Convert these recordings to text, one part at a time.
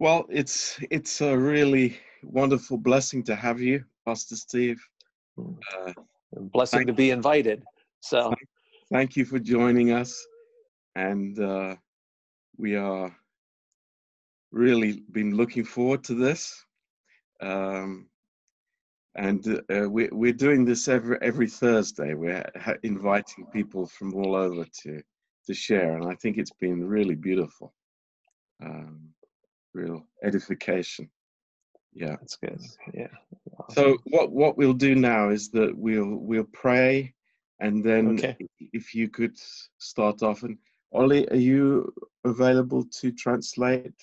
Well, it's it's a really wonderful blessing to have you, Pastor Steve. Uh, Blessing to be invited. So, thank you for joining us, and uh, we are really been looking forward to this. Um, and uh, we, we're doing this every every Thursday. We're ha- inviting people from all over to to share, and I think it's been really beautiful, um, real edification. Yeah. that's good. Yeah. So what what we'll do now is that we'll we'll pray, and then Okay. if you could start off. And Ollie, are you available to translate?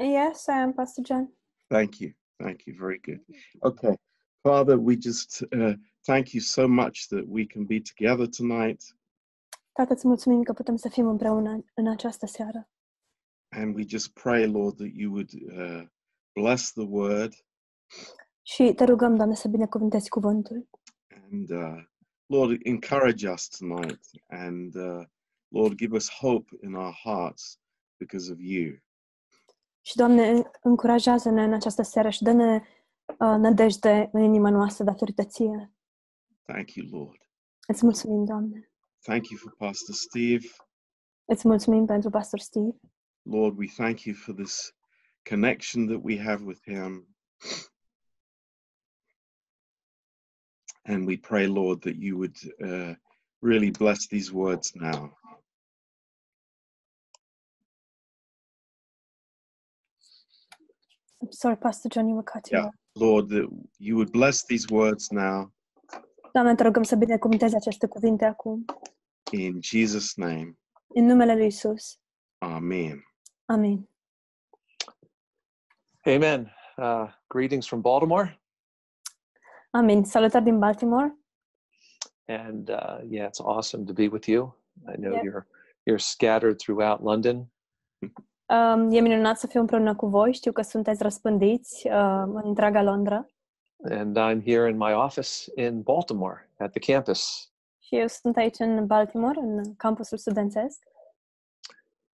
Yes, I am Pastor John. Thank you. Thank you. Very good. Okay. Father, we just uh, thank you so much that we can be together tonight. Tată, îți mulțumim că putem să fim împreună în această seară. And we just pray, Lord, that you would uh, bless the word Și te rugăm, Doamne, să binecuvântezi cuvântul. and, uh, Lord, encourage us tonight. And, uh, Lord, give us hope in our hearts because of you. Și, Doamne, încurajează-ne în această seară și dă-ne uh, nădejde în inima noastră datorită ție. Thank you, Lord. Îți mulțumim, Doamne. Thank you for Pastor Steve. Îți mulțumim pentru Pastor Steve. Lord, we thank you for this connection that we have with him. And we pray, Lord, that you would uh, really bless these words now. I'm sorry, Pastor John, you were cutting Yeah. off. Lord, that you would bless these words now Doamne, te rugăm să binecuvântezi aceste cuvinte acum. in Jesus' name. În numele Lui Isus. Amen. Amin. Amen. Uh, greetings from Baltimore. Amin. Salutări din Baltimore. And uh, yeah, it's awesome to be with you. I know Yeah. you're you're scattered throughout London. Um, e minunat să fiu împreună cu voi. Știu că sunteți răspândiți uh, în întreaga Londra. And I'm here in my office in Baltimore at the campus. Și eu sunt aici în Baltimore, în campusul studențesc.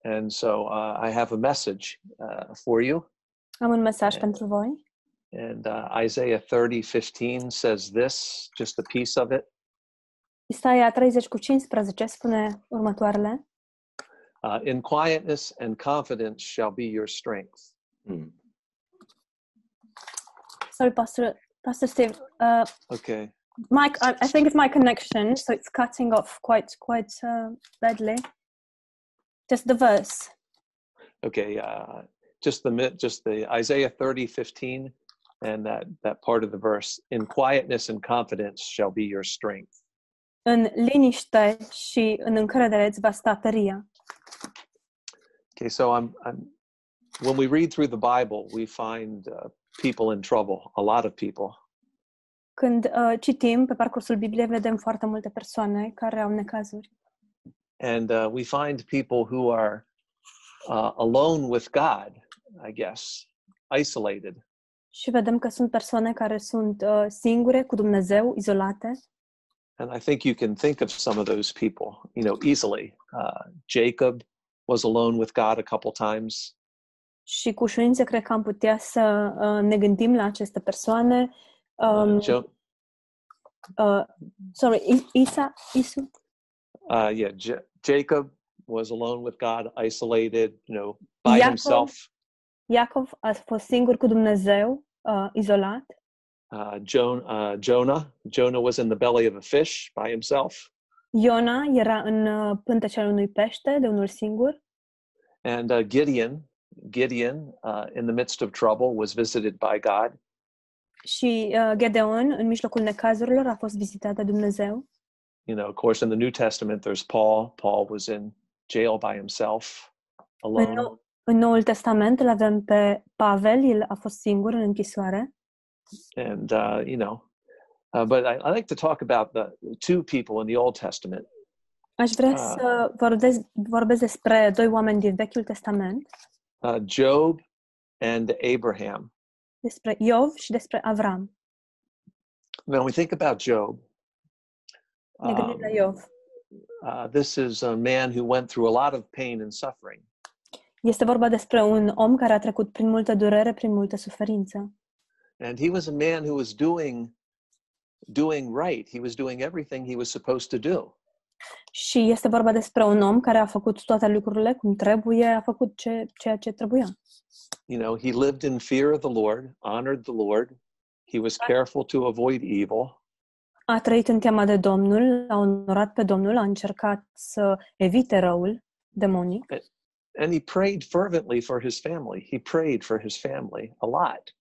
And so uh, I have a message uh, for you. Am un mesaj Yeah. pentru voi. And uh, Isaiah 30 15 says this, just a piece of it. Isaia 30 cu 15 spune următoarele. Uh, in quietness and confidence shall be your strength. Hmm. Sorry, Pastor, Pastor Steve. Uh, Okay. Mike, I, I think it's my connection, so it's cutting off quite quite uh, badly. Just the verse. Okay. Uh, just the just the Isaiah 30 15 and that that part of the verse. In quietness and confidence shall be your strength. În liniște și în încredere îți va sta tăria. Okay. So I'm I'm when we read through the Bible, we find uh, people in trouble. A lot of people. Când uh, citim pe parcursul Bibliei, vedem foarte multe persoane care au necazuri. And uh, we find people who are uh, alone with God, I guess, isolated. Și vedem că sunt persoane care sunt uh, singure cu Dumnezeu, izolate. And I think you can think of some of those people, you know, easily. Uh, Jacob was alone with God a couple times. Și cu ușurință cred că am putea să uh, ne gândim la aceste persoane. Um, Uh, jo- uh, sorry, I- Isa, Isu? uh, yeah, J- Jacob was alone with God, isolated, you know, by Jacob. himself. Iacov a fost singur cu Dumnezeu, uh, izolat. Uh, jo- uh, Jonah, Jonah was in the belly of a fish by himself. Iona era în uh, pântecele unui pește, de unul singur. And uh, Gideon, Gideon, uh, in the midst of trouble, was visited by God. Și uh, Gedeon, în mijlocul necazurilor, a fost vizitat de Dumnezeu. You know, of course, in the New Testament, there's Paul. Paul was in jail by himself, alone. nou, în Noul Testament îl avem pe Pavel, el a fost singur în închisoare. And, uh, you know, uh, but I, I like to talk about the two people in the Old Testament. Aș vrea Ah. să vorbesc, vorbesc despre doi oameni din Vechiul Testament, Uh, Job and Abraham. despre Iov și despre Avram. When we think about Job, Ne gândim la um, Iov. uh, this is a man who went through a lot of pain and suffering. Este vorba despre un om care a trecut prin multă durere, prin multă suferință. And he was a man who was doing doing right. He was doing everything he was supposed to do. Și este vorba despre un om care a făcut toate lucrurile cum trebuie, a făcut ce, ceea ce trebuia. You know, he lived in fear of the Lord, honored the Lord. He was careful to avoid evil. A trăit în teama de Domnul, a onorat pe Domnul, a încercat să evite răul demonic And he prayed fervently for his family. He prayed for his family a lot.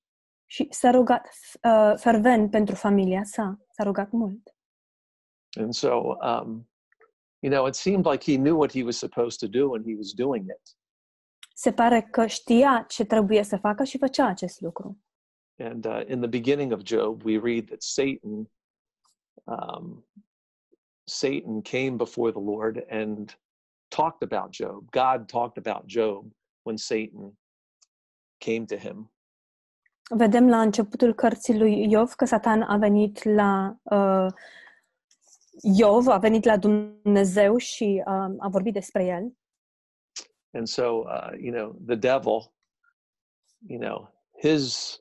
și s-a rugat uh, fervent pentru familia sa, s-a rugat mult. And so, um, you know, it seemed like he knew what he was supposed to do and he was doing it. Se pare că știa ce trebuie să facă și făcea acest lucru. And uh, in the beginning of Job, we read that Satan, um, Satan came before the Lord and talked about Job. God talked about Job when Satan came to him. Vedem la începutul cărții lui Iov că Satan a venit la uh, Iov, a venit la Dumnezeu și uh, a vorbit despre el. And so, uh, you know, the devil, you know, his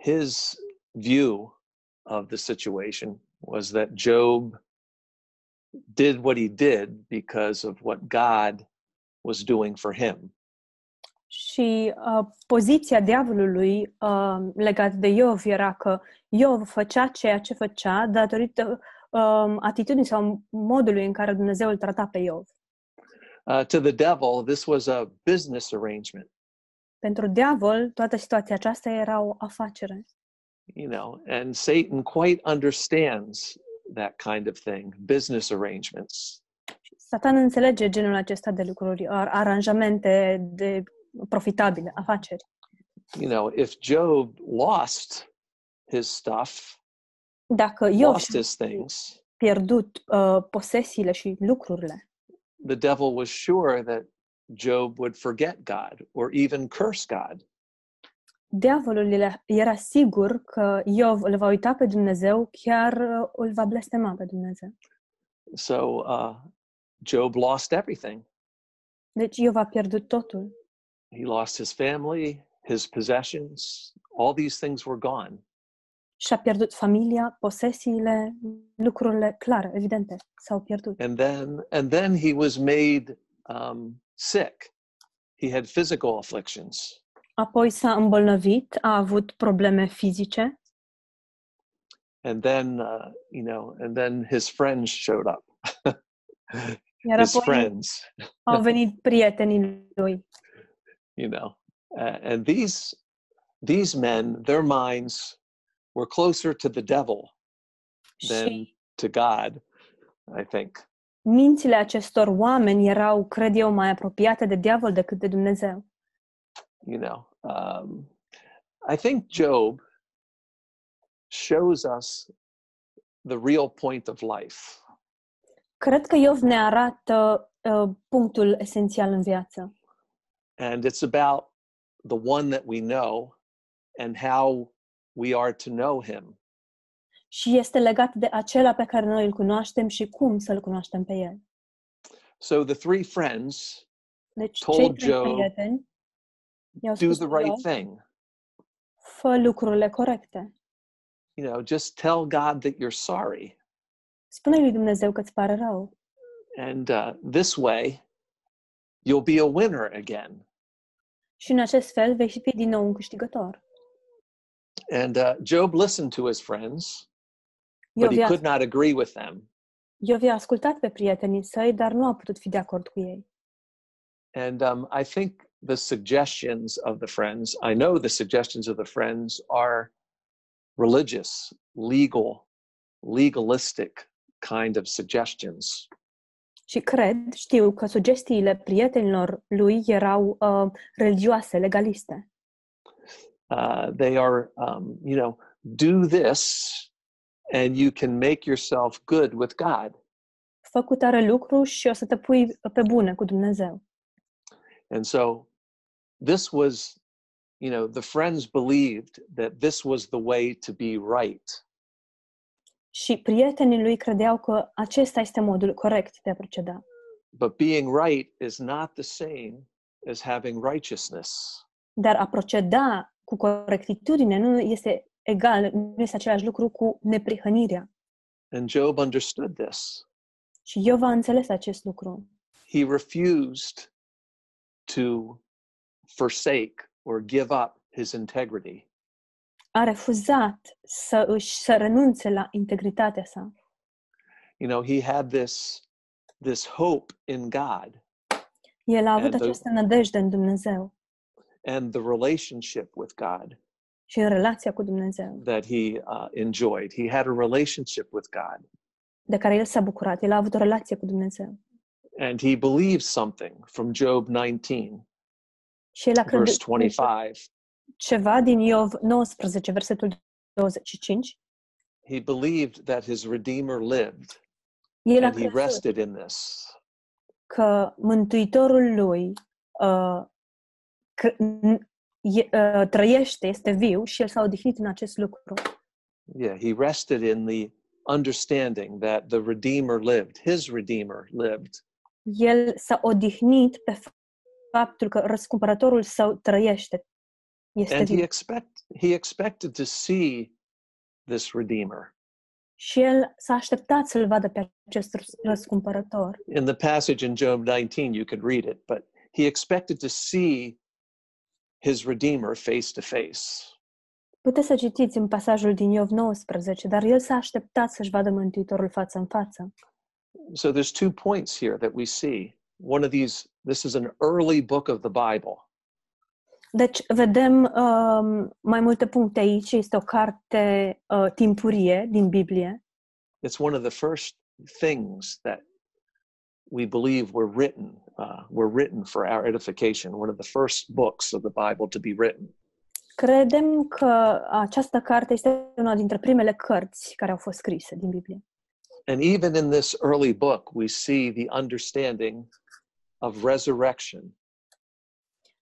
his view of the situation was that Job did what he did because of what God was doing for him. Și uh, poziția diavolului uh, legat de Iov era că Iov făcea ceea ce făcea datorită uh, atitudinii sau modului în care Dumnezeu îl trata pe Iov. Uh, to the devil, this was a business arrangement, Pentru diavol, toată situația aceasta era o afacere. You know, and Satan quite understands that kind of thing, business arrangements. Satan înțelege genul acesta de lucruri, ar- aranjamente de profitabile, afaceri. You know, if Job lost his stuff, Dacă Iov lost his things, pierdut uh, posesiile și lucrurile, the devil was sure that Job would forget God or even curse God. Diavolul era sigur că Iov îl va uita pe Dumnezeu, chiar uh, îl va blestema pe Dumnezeu. So uh, Job lost everything. Deci Iov a pierdut totul. He lost his family, his possessions, all these things were gone. Și-a pierdut familia, posesiile, lucrurile clare, evidente, s-au pierdut. And then and then he was made um, sick. He had physical afflictions. Apoi s-a îmbolnăvit, a avut probleme fizice And then uh, you know, and then his friends showed up. Iar his apoi friends, au venit prietenii lui. you know. Uh, and these these men, their minds were closer to the devil than Și to God, I think. mințile acestor oameni erau, cred eu, mai apropiate de diavol decât de Dumnezeu. You know, um, I think Job shows us the real point of life. Cred că Iov ne arată uh, punctul esențial în viață. And it's about the one that we know and how we are to know him. Și este legat de acela pe care noi îl cunoaștem și cum să-l cunoaștem pe el. So the three friends Deci, Told cei trei Job, prieteni i-au do the right Iov, thing. fă lucrurile corecte. You know, just tell God that you're sorry. Spune lui Dumnezeu că îți pare rău. And uh, this way, you'll be a winner again. Și în acest fel vei fi din nou un câștigător. And uh, Job listened to his friends, but he could not agree with them. Iov i-a ascultat pe prietenii săi, dar nu a putut fi de acord cu ei. And um, I think the suggestions of the friends, I know the suggestions of the friends are religious, legal, legalistic kind of suggestions. Și cred, știu că sugestiile prietenilor lui erau uh, religioase, legaliste. Uh, they are, um, you know, do this and you can make yourself good with God. Fă cu tare lucru și o să te pui pe bune cu Dumnezeu. And so this was, you know, the friends believed that this was the way to be right. Și prietenii lui credeau că acesta este modul corect de a proceda. But being right is not the same as having righteousness. Dar a proceda cu corectitudine nu este egal, nu este același lucru cu neprihănirea. And Job understood this. Și Iov a înțeles acest lucru. He refused to forsake or give up his integrity. A refuzat să își să renunțe la integritatea sa. You know, he had this this hope in God El a avut And the- această nădejde în Dumnezeu and the relationship with God și în relația cu Dumnezeu, that he uh, enjoyed. He had a relationship with God, de care el s-a bucurat. El a avut o relație cu Dumnezeu. and he believed something from Job 19, Și el a verse crezut 25. ceva din Iov 19, versetul 25. He believed that his Redeemer lived, El a and he crezut rested in this. că Mântuitorul lui uh, că, n- e, uh, trăiește, este viu și el s-a odihnit în acest lucru. Yeah, he rested in the understanding that the Redeemer lived, his Redeemer lived, El s-a odihnit pe faptul că răscumpărătorul său trăiește. Este and he viu. expect he expected to see this Redeemer. Și el s-a așteptat să-l vadă pe acest răs- răscumpărător. In the passage in Job 19, you could read it, but he expected to see his Redeemer face to face. Puteți să citiți în pasajul din Iov 19, dar el s-a așteptat să-și vadă Mântuitorul față în față. So there's two points here that we see. One of these, this is an early book of the Bible. Deci, vedem um, mai multe puncte aici. Este o carte uh, timpurie din Biblie. It's one of the first things that we believe were written, uh, were written for our edification. One of the first books of the Bible to be written. Credem că această carte este una dintre primele cărți care au fost scrise din Biblie. And even in this early book, we see the understanding of resurrection.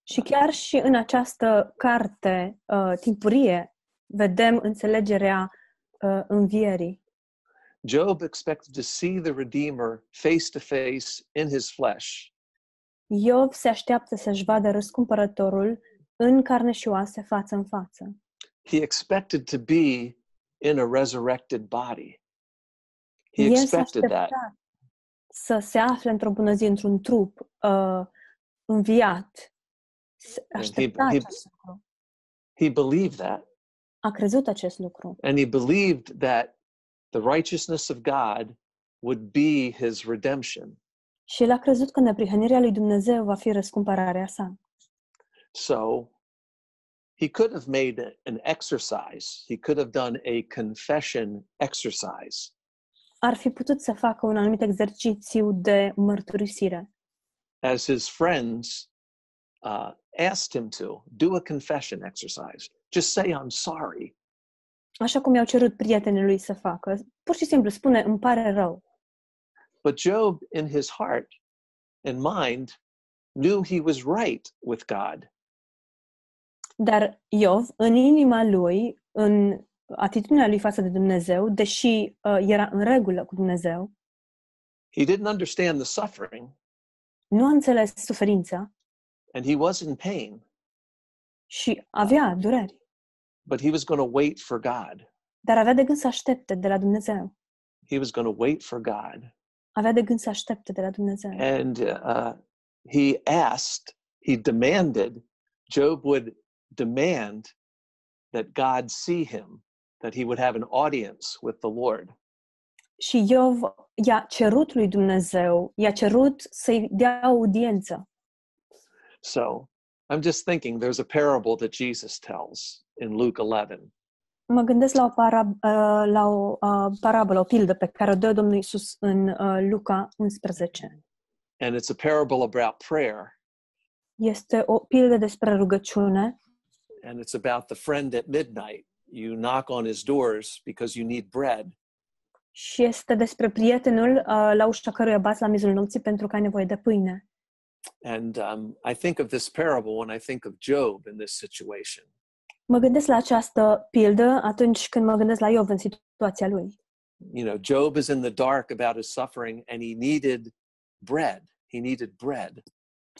Și chiar și în această carte uh, timpurie vedem înțelegerea uh, învierii. Job expected to see the Redeemer face to face in his flesh. Iov se așteaptă să-și vadă răscumpărătorul în carne și oase, față în față. He expected to be in a resurrected body. He El s-a expected that. Așteptat să se afle într-o bună zi, într-un trup uh, înviat. Se Aștepta he- acest lucru. He believed that. A crezut acest lucru. And he believed that the righteousness of God would be his redemption. Și el a crezut că neprihănirea lui Dumnezeu va fi răscumpărarea sa. So he could have made an exercise. He could have done a confession exercise. Ar fi putut să facă un anumit exercițiu de mărturisire. As his friends uh, asked him to do a confession exercise. Just say, I'm sorry. Așa cum i-au cerut prietenii lui să facă. Pur și simplu spune, îmi pare rău. But Job, in his heart and mind, knew he was right with God. Dar Iov, în inima lui, în atitudinea lui față de Dumnezeu, deși uh, era în regulă cu Dumnezeu, He didn't understand the suffering nu a înțeles suferința and he was in pain, și avea dureri, but he was going to wait for God. dar avea de gând să aștepte de la Dumnezeu. He was going to wait for God. Avea de gând să aștepte de la Dumnezeu. And uh, he asked, he demanded, Job would demand that God see him, that he would have an audience with the Lord. Și Iov i-a cerut lui Dumnezeu, i-a cerut să-i dea audiență. So I'm just thinking there's a parable that Jesus tells in Luke 11. Mă gândesc la o, para, uh, la o uh, parabolă, o pildă pe care o dă Domnul Isus în uh, Luca 11. And it's a parable about prayer. Este o pildă despre rugăciune And it's about the friend at midnight. You knock on his doors because you need bread. și este despre prietenul uh, la ușa căruia bați la mizul nopții pentru că ai nevoie de pâine. And um, I think of this parable when I think of Job in this situation. Mă gândesc la această pildă atunci când mă gândesc la Iov în situația lui. You know, Job is in the dark about his suffering and he needed bread. He needed bread.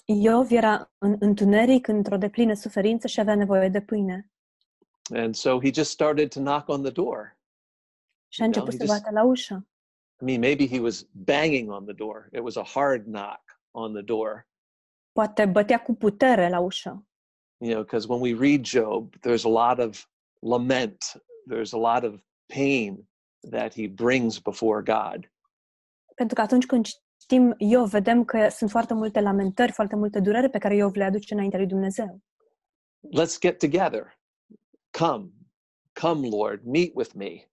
Iov era în întuneric, într-o deplină suferință și avea nevoie de pâine. And so he just started to knock on the door. Și a You know, început he să just- bată la ușă. I mean, maybe he was banging on the door. It was a hard knock on the door, Poate bătea cu putere la ușă. you know, because when we read Job, there's a lot of lament, there's a lot of pain that he brings before God. Pentru că atunci când citim Iov, vedem că sunt foarte multe lamentări, foarte multe durere pe care Iov le aduce înaintea lui Dumnezeu. Let's get together. Come, come, Lord, meet with me.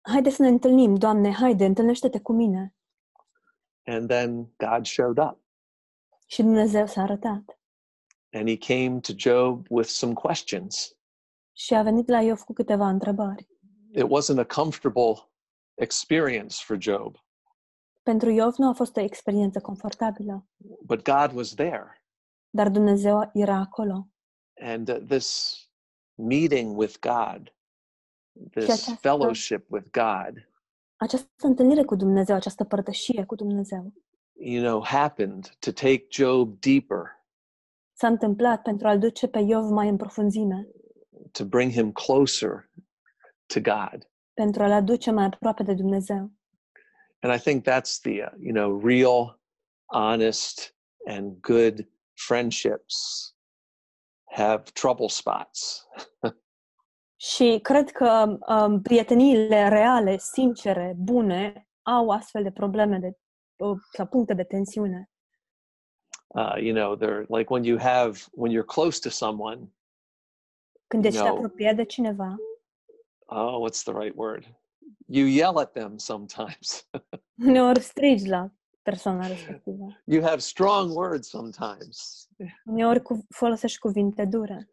Haide să ne întâlnim, Doamne, haide, întâlnește-te cu mine. And then God showed up Și Dumnezeu s-a arătat. and he came to Job with some questions. Și a venit la Iov cu câteva întrebări. It wasn't a comfortable experience for Job, Pentru Iov nu a fost o experiență confortabilă, but God was there. dar Dumnezeu era acolo. And uh, this meeting with God, this această- fellowship with God, Această întâlnire cu Dumnezeu, această părtășie cu Dumnezeu, you know, happened to take Job deeper, s-a întâmplat pentru a-l duce pe Iov mai în profunzime, to bring him closer to God. pentru a-l aduce mai aproape de Dumnezeu. And I think that's the, uh, you know, real, honest, and good friendships have trouble spots. Și cred că um, prieteniile reale, sincere, bune, au astfel de probleme de, uh, sau puncte de tensiune. Uh, you know, they're like when you have, when you're close to someone, Când ești No. apropiat de cineva, oh, what's the right word? You yell at them sometimes. uneori strigi la persoana respectivă. you have strong words sometimes. Uneori cu, folosești cuvinte dure.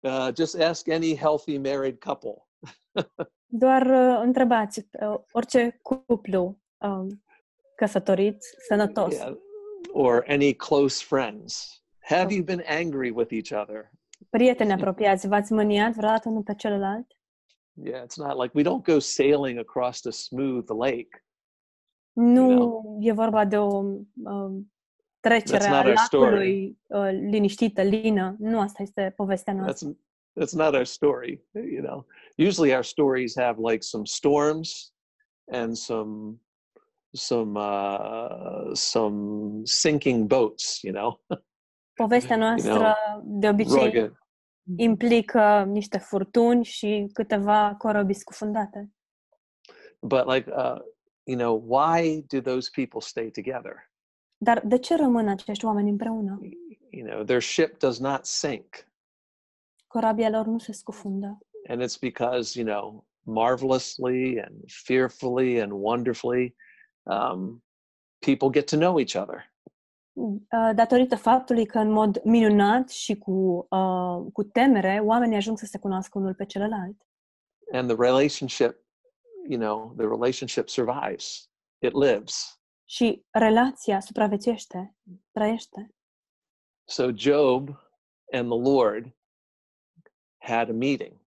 Uh, just ask any healthy married couple. Doar uh, întrebați uh, orice cuplu um, căsătorit, sănătos, Yeah. Or any close friends. Have you been angry with each other? prieteni apropiați, v-ați mâniat vreodată unul pe celălalt? Yeah, it's not like we don't go sailing across a smooth lake. Nu e vorba de o um, trecere That's a not our story. lacului uh, liniștită, lină. Nu asta este povestea That's noastră. that's not our story. You know, usually our stories have like some storms and some some uh, some sinking boats. You know, Povestea noastră de obicei rugged. implică niște furtuni și câteva corobi scufundate. But like, uh, you know, why do those people stay together? Dar de ce rămân acești oameni împreună? You know, their ship does not sink, Corabia lor nu se scufundă. and it's because you know, marvelously and fearfully and wonderfully, um, people get to know each other. Uh, datorită faptului că în mod minunat și cu, uh, cu temere, oamenii ajung să se cunoască unul pe celălalt. and the relationship you know the relationship survives it lives Și relația supraviețuiește, trăiește. so job and the lord had a meeting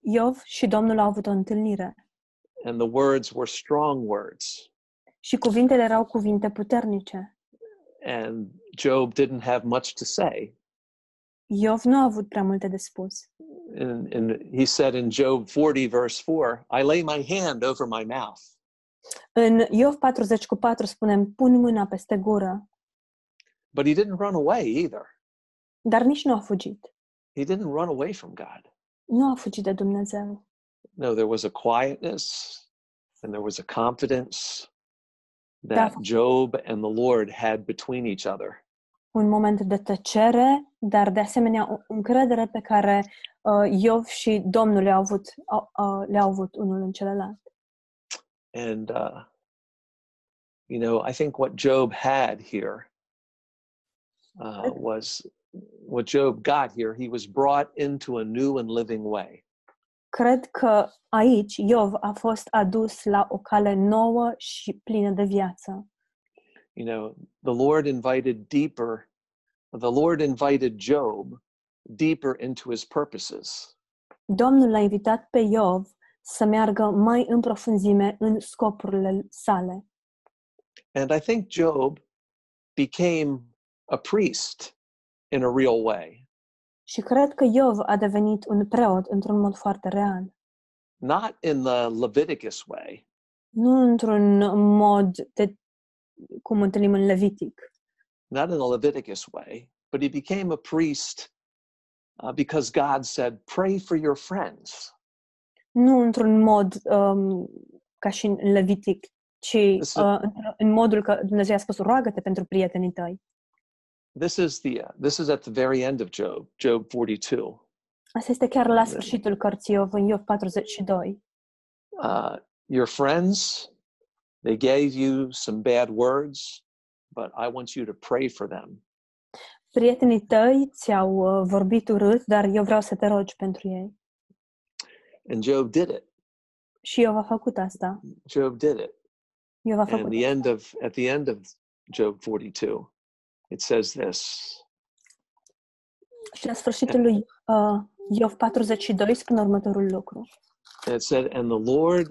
Iov și Domnul au avut o întâlnire and the words were strong words și cuvintele erau cuvinte puternice. and job didn't have much to say Iov nu a avut prea multe de spus. And, and he said in job 40 verse 4 i lay my hand over my mouth. În Iov 40 cu 4 spunem, pun mâna peste gură, but he didn't run away either. Dar nici nu a fugit. he didn't run away from god. Nu a fugit de Dumnezeu. no there was a quietness and there was a confidence that job and the lord had between each other Un moment de tăcere, dar de asemenea o încredere pe care uh, Iov și Domnul le-au avut, uh, uh, le-au avut unul în celălalt. And, uh, you know, I think what Job had here uh, Good. was what Job got here. He was brought into a new and living way. Cred că aici Iov a fost adus la o cale nouă și plină de viață. You know, the Lord invited deeper, the Lord invited Job deeper into his purposes. Domnul l-a invitat pe Iov să meargă mai în profunzime în scopurile sale. And I think Job became a priest in a real way, Și cred că Iov a devenit un preot într-un mod foarte real. not in the Leviticus way, Nu într-un mod de în Levitic, not in the Leviticus way, but he became a priest uh, because God said, Pray for your friends. nu într-un mod um, ca și în Levitic, ci This is- uh, în- în modul că Dumnezeu a spus roagă-te pentru prietenii tăi. This is the uh, this is at the very end of Job, Job 42. Asta este chiar la sfârșitul cărții Iov, în Iov 42. Uh, your friends, they gave you some bad words, but I want you to pray for them. Prietenii tăi ți-au uh, vorbit urât, dar eu vreau să te rogi pentru ei. And Job did it. Și eu a făcut asta. Job did it. Eu a And făcut the end of at the end of Job 42, it says this. Și la sfârșitul lui uh, Iov 42 spune următorul lucru. And it said, And the Lord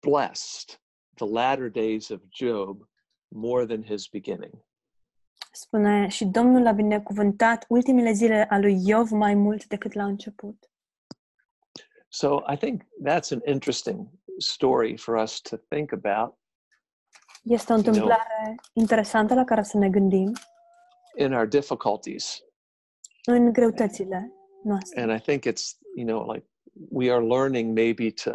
blessed the latter days of Job more than his beginning. Spune, și Domnul a binecuvântat ultimele zile a lui Iov mai mult decât la început. So I think that's an interesting story for us to think about Este o întâmplare interesantă la care să ne gândim in our difficulties. în greutățile noastre. And I think it's, you know, like we are learning maybe to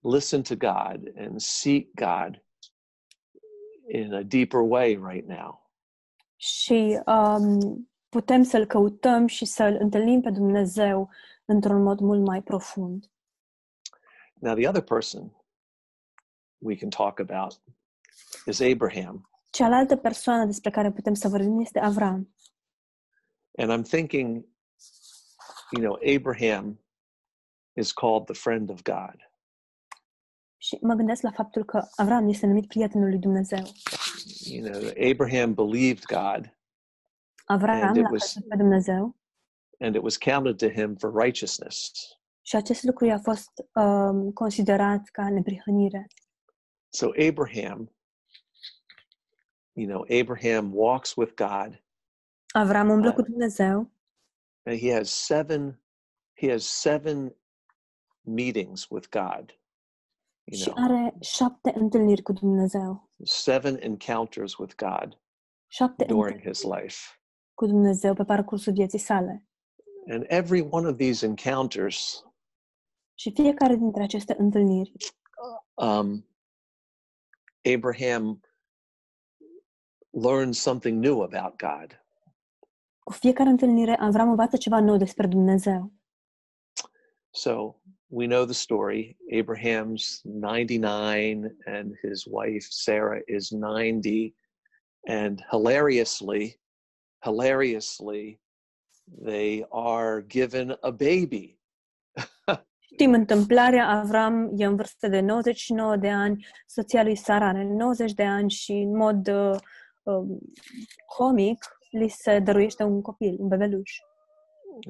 listen to God and seek God in a deeper way right now. Și um, putem să-L căutăm și să-L întâlnim pe Dumnezeu într-un mod mult mai profund. Now, the other person we can talk about is Abraham. Cealaltă persoană despre care putem să vorbim este Avram. And I'm thinking, you know, Abraham is called the friend of God. Și mă gândesc la faptul că Avram este numit prietenul lui Dumnezeu. You know, Abraham believed God, Avram And it l-a was- crezut pe Dumnezeu and it was counted to him for righteousness. și acest lucru i-a fost um, considerat ca neprihănire. So Abraham, you know, Abraham walks with God, Avram umblă Ah. cu Dumnezeu and he has seven, he has seven meetings with God. You și know, are șapte întâlniri cu Dumnezeu. seven encounters with God Șapte during întâlniri his life. cu Dumnezeu pe parcursul vieții sale. And every one of these encounters Și fiecare dintre aceste întâlniri, um, Abraham learned something new about God. cu fiecare întâlnire, Avram învață ceva nou despre Dumnezeu. So we know the story. Abraham's 99 and his wife Sarah is 90. And hilariously, hilariously, they are given a baby. Știm întâmplarea, Avram e în vârstă de 99 de ani, soția lui Sara are 90 de ani și în mod uh, um, comic li se dăruiește un copil, un bebeluș.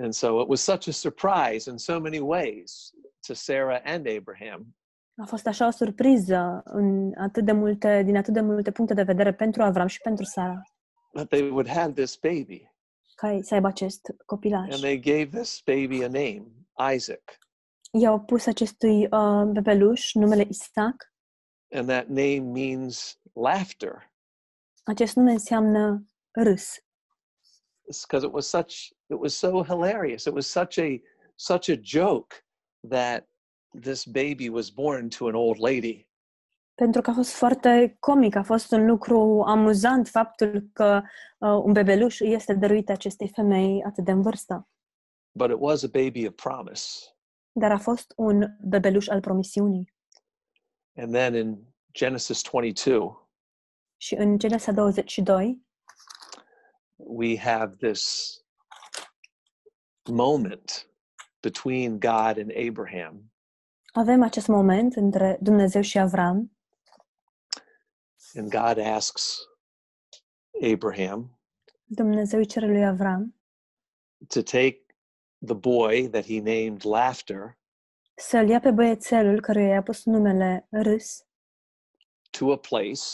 And so it was such a surprise in so many ways to Sarah and Abraham. A fost așa o surpriză în atât de multe, din atât de multe puncte de vedere pentru Avram și pentru Sara, that they would have this baby. ca să aibă acest copilaș. And they gave this baby a name, Isaac. I-au pus acestui uh, bebeluș numele Isaac. And that name means laughter. Acest nume înseamnă râs. It's because it was such it was so hilarious. It was such a such a joke that this baby was born to an old lady. Pentru că a fost foarte comic, a fost un lucru amuzant faptul că uh, un bebeluș îi este dăruit acestei femei atât de în vârstă. But it was a baby of promise. Dar a fost un bebeluș al promisiunii. And then in Genesis 22, Și în Genesa 22 we have this moment between God and Abraham avem acest moment între Dumnezeu și Avram and God asks Abraham Dumnezeu îi cere lui Avram to take the boy that he named Laughter să-l ia pe băiețelul căruia i-a pus numele Râs to a place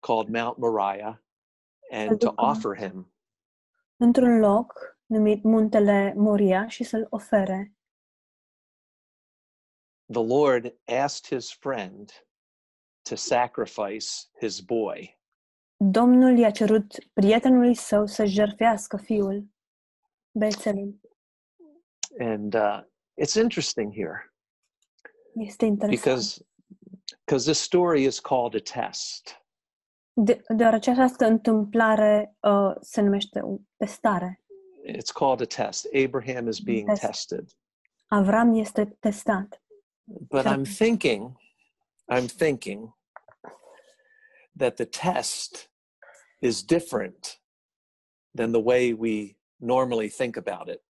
called Mount Moriah and to offer him. într-un loc numit Muntele Moria și să-l ofere. The Lord asked his friend to sacrifice his boy. Domnul i-a cerut prietenului său să jertfească fiul, Bețelul. And uh, it's interesting here Este interesant. because because this story is called a test. De, deoarece această întâmplare uh, se numește o testare. It's called a test. Abraham is being Test. tested. Avram este testat. But I'm thinking, I'm thinking that the test is different than the way we normally think about it.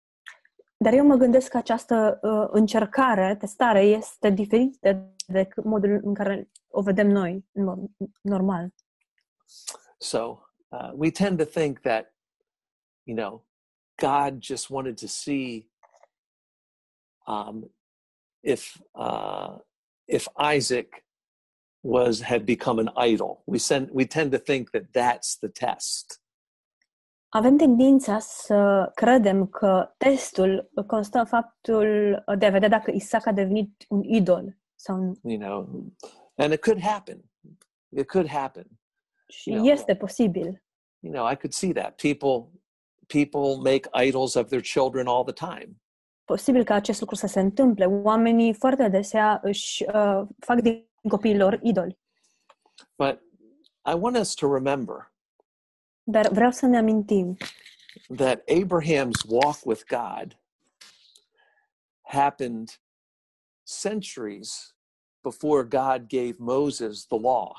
Dar eu mă gândesc că această uh, încercare, testare, este diferită de c- modul în care o vedem noi, în mod normal. So uh, we tend to think that, you know, God just wanted to see um, if uh, if Isaac was had become an idol. We send we tend to think that that's the test. Avem tendința să credem că testul constă în faptul de a vedea dacă Isaac a devenit un idol sau nu. you know and it could happen it could happen Și No. este posibil. you know i could see that people people make idols of their children all the time Posibil ca acest lucru să se întâmple. Oamenii foarte adesea își uh, fac din copiii lor idoli. but i want us to remember Dar vreau să ne amintim that abraham's walk with god happened centuries before god gave moses the law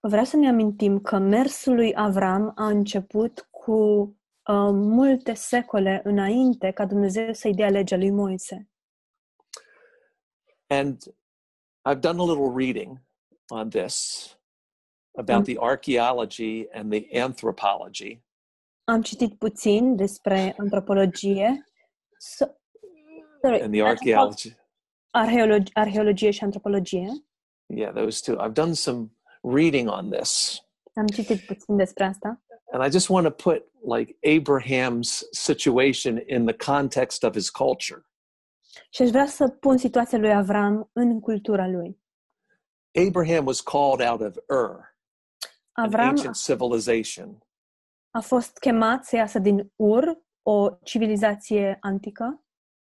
Vreau să ne amintim că mersul lui Avram a început cu uh, multe secole înainte ca Dumnezeu să-i dea legea lui Moise. and i've done a little reading on this about the archaeology and the anthropology. Am citit puțin despre antropologie, so, sorry, and the archaeology. arheologi- arheologie și antropologie. yeah those two. I've done some reading on this. Am citit puțin despre asta and i just want to put like abraham's situation in the context of his culture și aș vrea să pun situația lui Avram în cultura lui. abraham was called out of ur an Avram ancient civilization a fost chemat să iasă din Ur, o civilizație antică.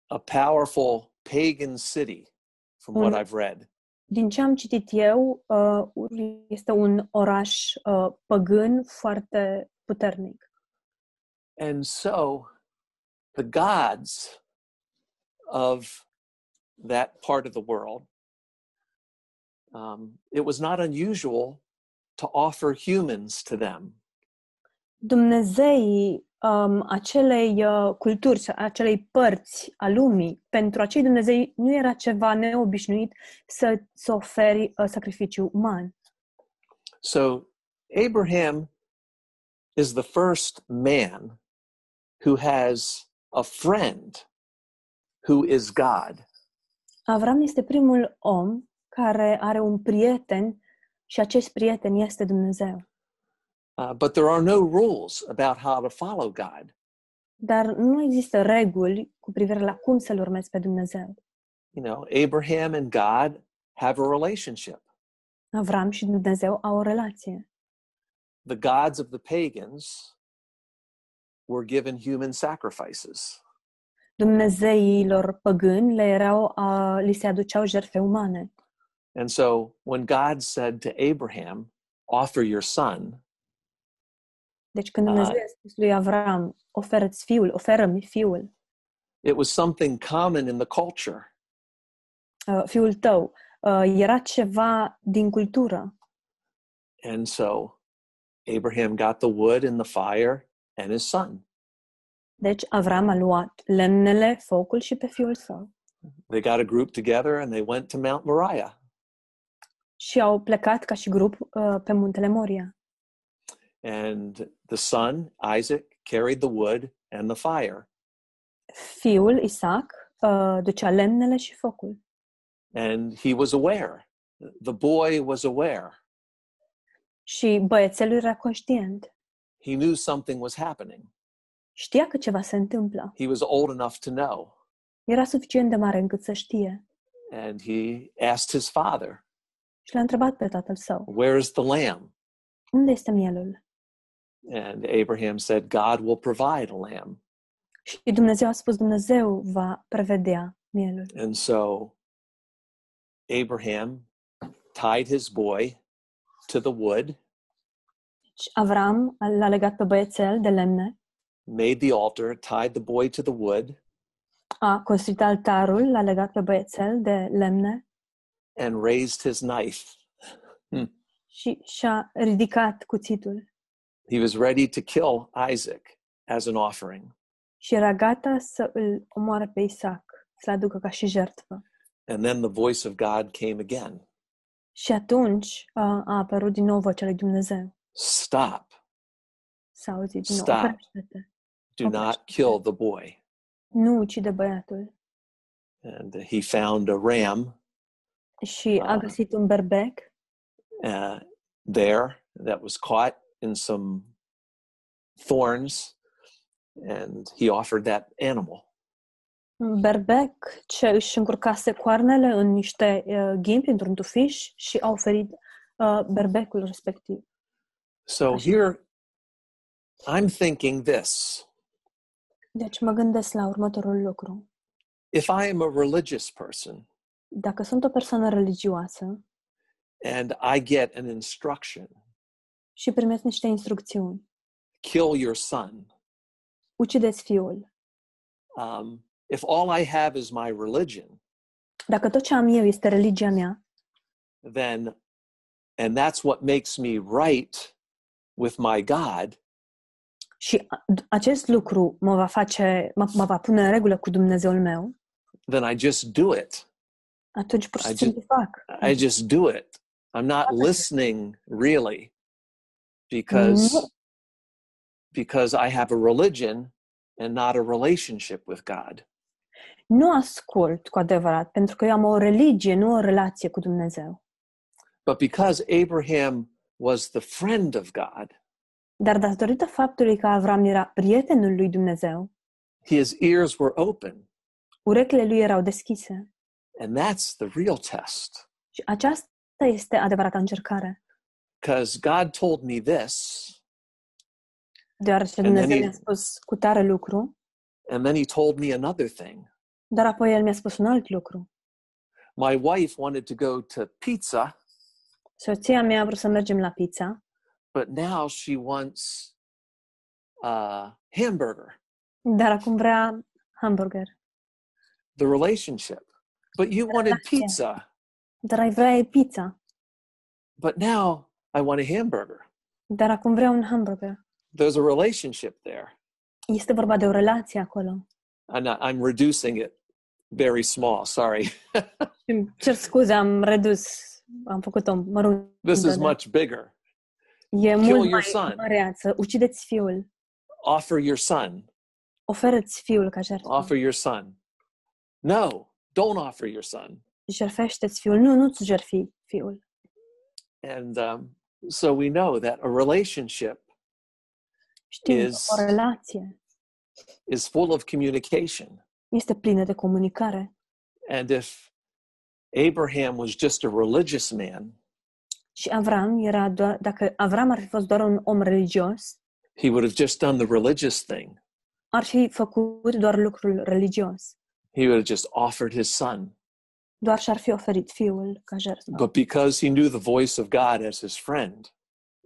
a powerful pagan city from what Mm. i've read Din ce am citit eu, uh, Ur este un oraș uh, păgân foarte puternic. and so the gods of that part of the world um, it was not unusual to offer humans to them Dumnezeii um, acelei uh, culturi, acelei părți a lumii, pentru acei Dumnezei nu era ceva neobișnuit să, să oferi uh, sacrificiu uman. So Abraham is the first man who has a friend who is God. Avram este primul om care are un prieten și acest prieten este Dumnezeu. Uh, but there are no rules about how to follow God. Dar nu există reguli cu privire la cum să-L urmezi pe Dumnezeu. You know, Abraham and God have a relationship. Avram și Dumnezeu au o relație. The gods of the pagans were given human sacrifices. Dumnezeilor păgâni le erau, uh, li se aduceau jertfe umane. And so when God said to Abraham, offer your son, Deci când Dumnezeu Ah. a spus lui Avram, oferă-ți fiul, oferă-mi fiul, it was something common in the culture. uh, fiul tău, uh, era ceva din cultură. And so Abraham got the wood and the fire and his son. Deci Avram a luat lemnele, focul și pe fiul său. They got a group together and they went to Mount Moriah. Și au plecat ca și grup uh, pe muntele Moria. And the son, Isaac, carried the wood and the fire. Fiul, Isaac, uh, ducea lemnele și focul. And he was aware. The boy was aware Și băiețelul era conștient. He knew something was happening. Știa că ceva se întâmplă. He was old enough to know. Era suficient de mare încât să știe. And he asked his father, Și l-a întrebat pe tatăl său, Where is the lamb? unde este mielul? And Abraham said, God will provide a lamb. Și Dumnezeu a spus, Dumnezeu va prevedea mielul. And so Abraham tied his boy to the wood, Și Avram l-a legat pe băiețel de lemne, made the altar, tied the boy to the wood, a construit altarul, l-a legat pe băiețel de lemne and raised his knife. Hmm. și și-a ridicat cuțitul. He was ready to kill Isaac as an offering. Și era gata să îl omoare pe Isaac, să-l aducă ca și jertfă. And then the voice of God came again Și atunci a, a apărut din nou vocea lui Dumnezeu. Stop. S-a auzit din nou, Stop. oprește-te. Do Okay. not kill the boy. Nu ucide băiatul. And he found a ram Și a Ah. găsit un berbec uh, there that was caught in some thorns, and he offered that animal. Un berbec ce își încurcase coarnele în niște uh, ghimpi, într-un tufiș și a oferit uh, berbecul respectiv. So Așa. here, I'm thinking this Deci mă gândesc la următorul lucru. if I am a religious person Dacă sunt o persoană religioasă and I get an instruction, și primesc niște instrucțiuni, kill your son, ucideți fiul. um, if all I have is my religion, Dacă tot ce am eu este religia mea then, and that's what makes me right with my God, și acest lucru mă va face, mă, mă va pune în regulă cu Dumnezeul meu, then I just do it. atunci pur și I simplu fac. I just do it. I'm not listening really because No. because I have a religion and not a relationship with God. Nu ascult cu adevărat, pentru că eu am o religie, nu o relație cu Dumnezeu. But because Abraham was the friend of God, Dar datorită faptului că Avram era prietenul lui Dumnezeu, his ears were open. urechile lui erau deschise. And that's the real test. Și aceasta este adevărata încercare. Because God told me this, Deoarece And then Dumnezeu he- mi-a spus cu tare lucru, and then he told me another thing. Dar apoi El mi-a spus un alt lucru. My wife wanted to go to pizza, Soția mea a vrut să mergem la pizza, but now she wants a hamburger. dar acum vrea hamburger. the relationship. But you wanted Relația. pizza, Dar ai vrea pizza, but now I want a hamburger. dar acum vrea un hamburger. There's a relationship there. Este vorba de o relație acolo. I'm, not, I'm reducing it very small. Sorry. Și îmi cer scuze, am redus, am făcut-o măruntă. this is da. much bigger. E Kill mult your mai son. măreață. Ucideți fiul. Offer your son. Oferă-ți fiul ca jertfă. Offer your son. No, don't offer your son. Jerfește-ți fiul. Nu, nu-ți jerfi fiul. And um, so we know that a relationship Știm Is- că o relație is full of communication. este plină de comunicare. And if Abraham was just a religious man, Și Avram era doar, dacă Avram ar fi fost doar un om religios, he would have just done the religious thing. ar fi făcut doar lucrul religios. He would have just offered his son. Doar și-ar fi oferit fiul ca jertfă. But because he knew the voice of God as his friend,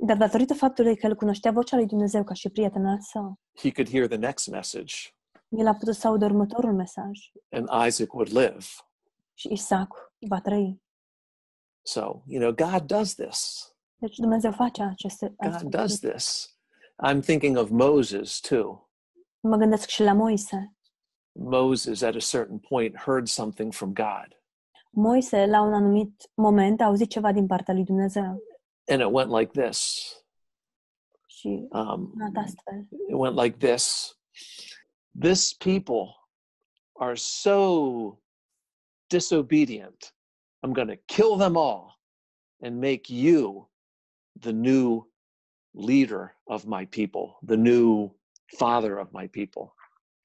Dar datorită faptului că el cunoștea vocea lui Dumnezeu ca și prieten al său, he could hear the next message, el a putut să audă următorul mesaj. and Isaac would live. Și Isaac va trăi. So, you know, God does this. Deci Dumnezeu face aceste God aceste does lucruri. this. I'm thinking of Moses too. Mă gândesc și la Moise. Moses, at a certain point, heard something from God, Moise, la un anumit moment, a auzit ceva din partea lui Dumnezeu. And it went like this. Um, it went like this This people are so disobedient. I'm going to kill them all and make you the new leader of my people, the new father of my people.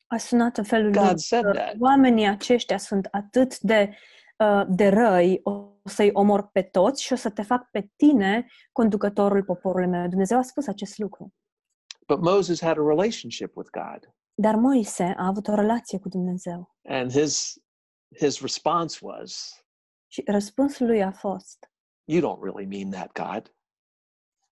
A sunat în felul God lui, said that. oamenii aceștia sunt atât de, uh, de răi, să-i omor pe toți și o să te fac pe tine conducătorul poporului meu. Dumnezeu a spus acest lucru. But Moses had a relationship with God. Dar Moise a avut o relație cu Dumnezeu. And his his response was, Și răspunsul lui a fost, You don't really mean that, God.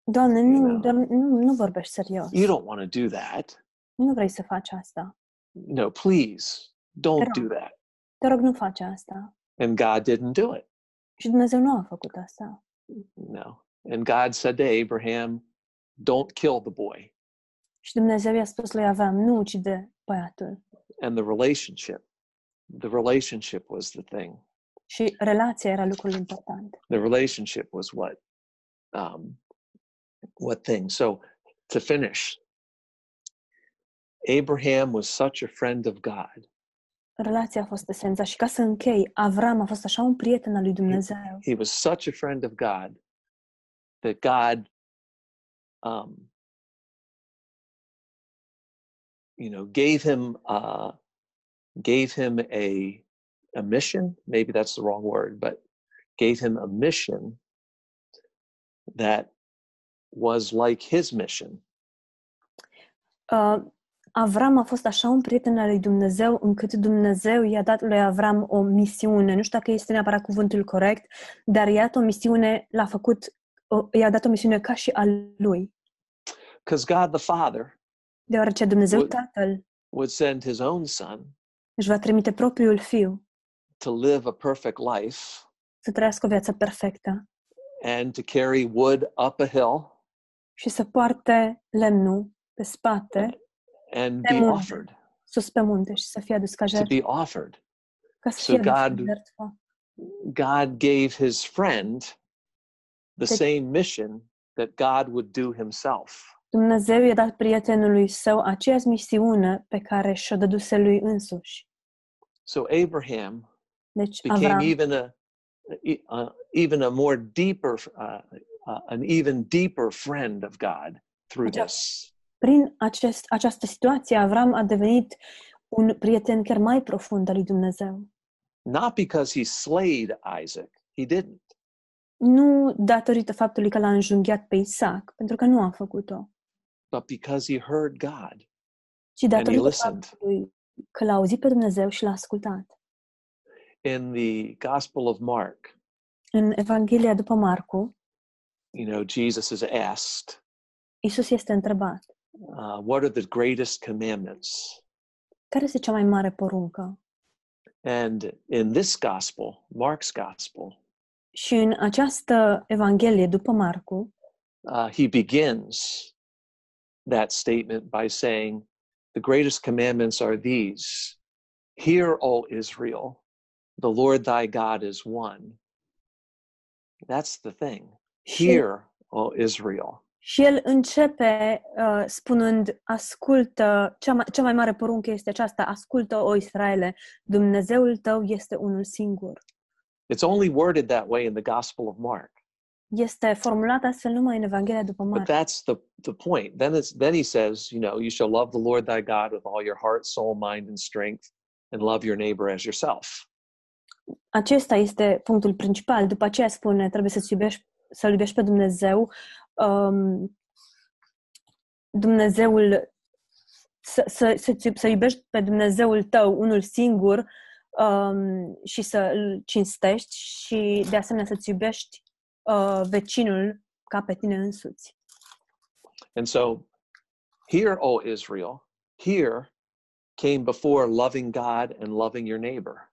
Doamne, nu, know. doar, nu, nu vorbești serios. You don't want to do that. Nu vrei să faci asta. No, please don't Te do rog. that. Te rog, nu faci asta. And God didn't do it. Și Dumnezeu nu a făcut asta. No. And God said to Abraham, Don't kill the boy. Și Dumnezeu i-a spus lui Avram, nu ucide băiatul. And the relationship, the relationship was the thing. Și relația era lucrul important. The relationship was what, um, what thing. So to finish, Abraham was such a friend of God. Relația a fost esența. Și ca să închei, Avram a fost așa un prieten al lui Dumnezeu. He was such a friend of God that God, um, you know, gave him uh, gave him a a mission. Maybe that's the wrong word, but gave him a mission that was like his mission. Uh, Avram a fost așa un prieten al lui Dumnezeu încât Dumnezeu i-a dat lui Avram o misiune. Nu știu dacă este neapărat cuvântul corect, dar i-a dat o misiune, l-a făcut, o- i-a dat o misiune ca și a lui. Because God the Father Deoarece Dumnezeu Ui. Tatăl would send his own son își va trimite propriul fiu to live a perfect life să trăiască o viață perfectă and to carry wood up a hill și să poarte lemnul pe spate, and be offered, sus pe munte și să fie adus ca to be offered. ca să so fie God- God gave his friend the same mission that God would do himself. Dumnezeu i-a dat prietenului său aceeași misiune pe care și-o dăduse lui însuși. So Abraham Deci became Avram even a, uh, even a more deeper, uh, uh, an even deeper friend of God through this. Prin acest, această situație, Avram a devenit un prieten chiar mai profund al lui Dumnezeu. Not because he slayed Isaac, he didn't, Nu datorită faptului că l-a înjunghiat pe Isaac, pentru că nu a făcut-o, but because he heard God. ci datorită listened. faptului că l-a auzit pe Dumnezeu și l-a ascultat. In the Gospel of Mark, În Evanghelia după Marcu, you know, Jesus is asked, Isus este întrebat, uh, What are the greatest commandments? care este cea mai mare poruncă? And in this Gospel, Mark's Gospel, Și în această Evanghelie după Marcu, uh, he begins that statement by saying, The greatest commandments are these Hear, O Israel, the Lord thy God is one. That's the thing. Hear, O Israel. Și el începe uh, spunând, ascultă, cea mai, cea mai mare poruncă este aceasta, ascultă, o Israele, Dumnezeul tău este unul singur. It's only worded that way in the Gospel of Mark. Este formulat astfel numai în Evanghelia după But Marcu. that's the, the point. Then it's then he says, you know, you shall love the Lord thy God with all your heart, soul, mind, and strength, and love your neighbor as yourself. Acesta este punctul principal. După aceea spune, trebuie să-ți iubești, să iubești pe Dumnezeu, um, Dumnezeul, să, să, să, să iubești pe Dumnezeul tău, unul singur, um, și să îl cinstești și de asemenea să-ți iubești uh, vecinul ca pe tine însuți. And so, hear, O Israel, hear came before loving God and loving your neighbor.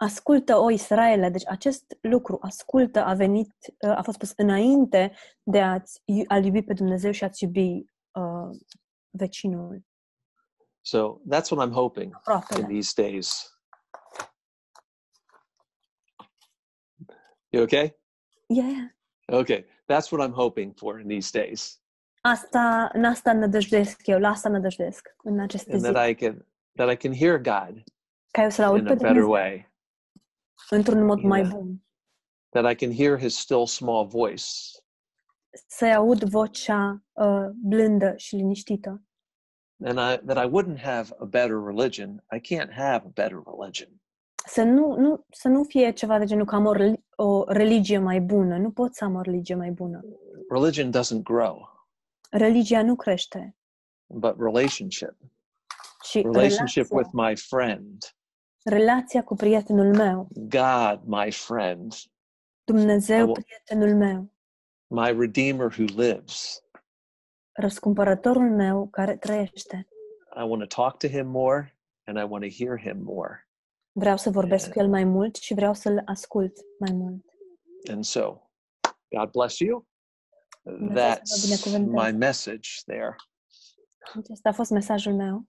Ascultă, o Israele, deci acest lucru, ascultă, a venit, uh, a fost pus înainte de a-ți, a iubi pe Dumnezeu și a-ți iubi uh, vecinul, So that's what I'm hoping in these days. You okay? Yeah. Okay, that's what I'm hoping for in these days, Asta, în asta nădăjduiesc eu, la asta nădăjduiesc în aceste and that. I can that I can hear God Ca eu să-L aud in pe a better Dumnezeu way, într-un mod mai Yeah. bun. that I can hear His still small voice, să-i aud vocea uh, blândă și liniștită. and I, that I wouldn't have a better religion. I can't have a better religion. Să nu, nu, să nu fie ceva de genul că am o, reli- o religie mai bună. Nu pot să am o religie mai bună. Religion doesn't grow, Religia nu crește. but relationship, Și relationship relația, with my friend, relația cu prietenul meu, God, my friend, Dumnezeu, Abo- prietenul meu, my Redeemer who lives. răscumpărătorul meu care trăiește. I want to talk to him more and I want to hear him more. Vreau să vorbesc cu el mai mult și vreau să-l ascult mai mult. And so, God bless you. Dumnezeu să vă That's binecuvânteze. my message there. Acesta a fost mesajul meu.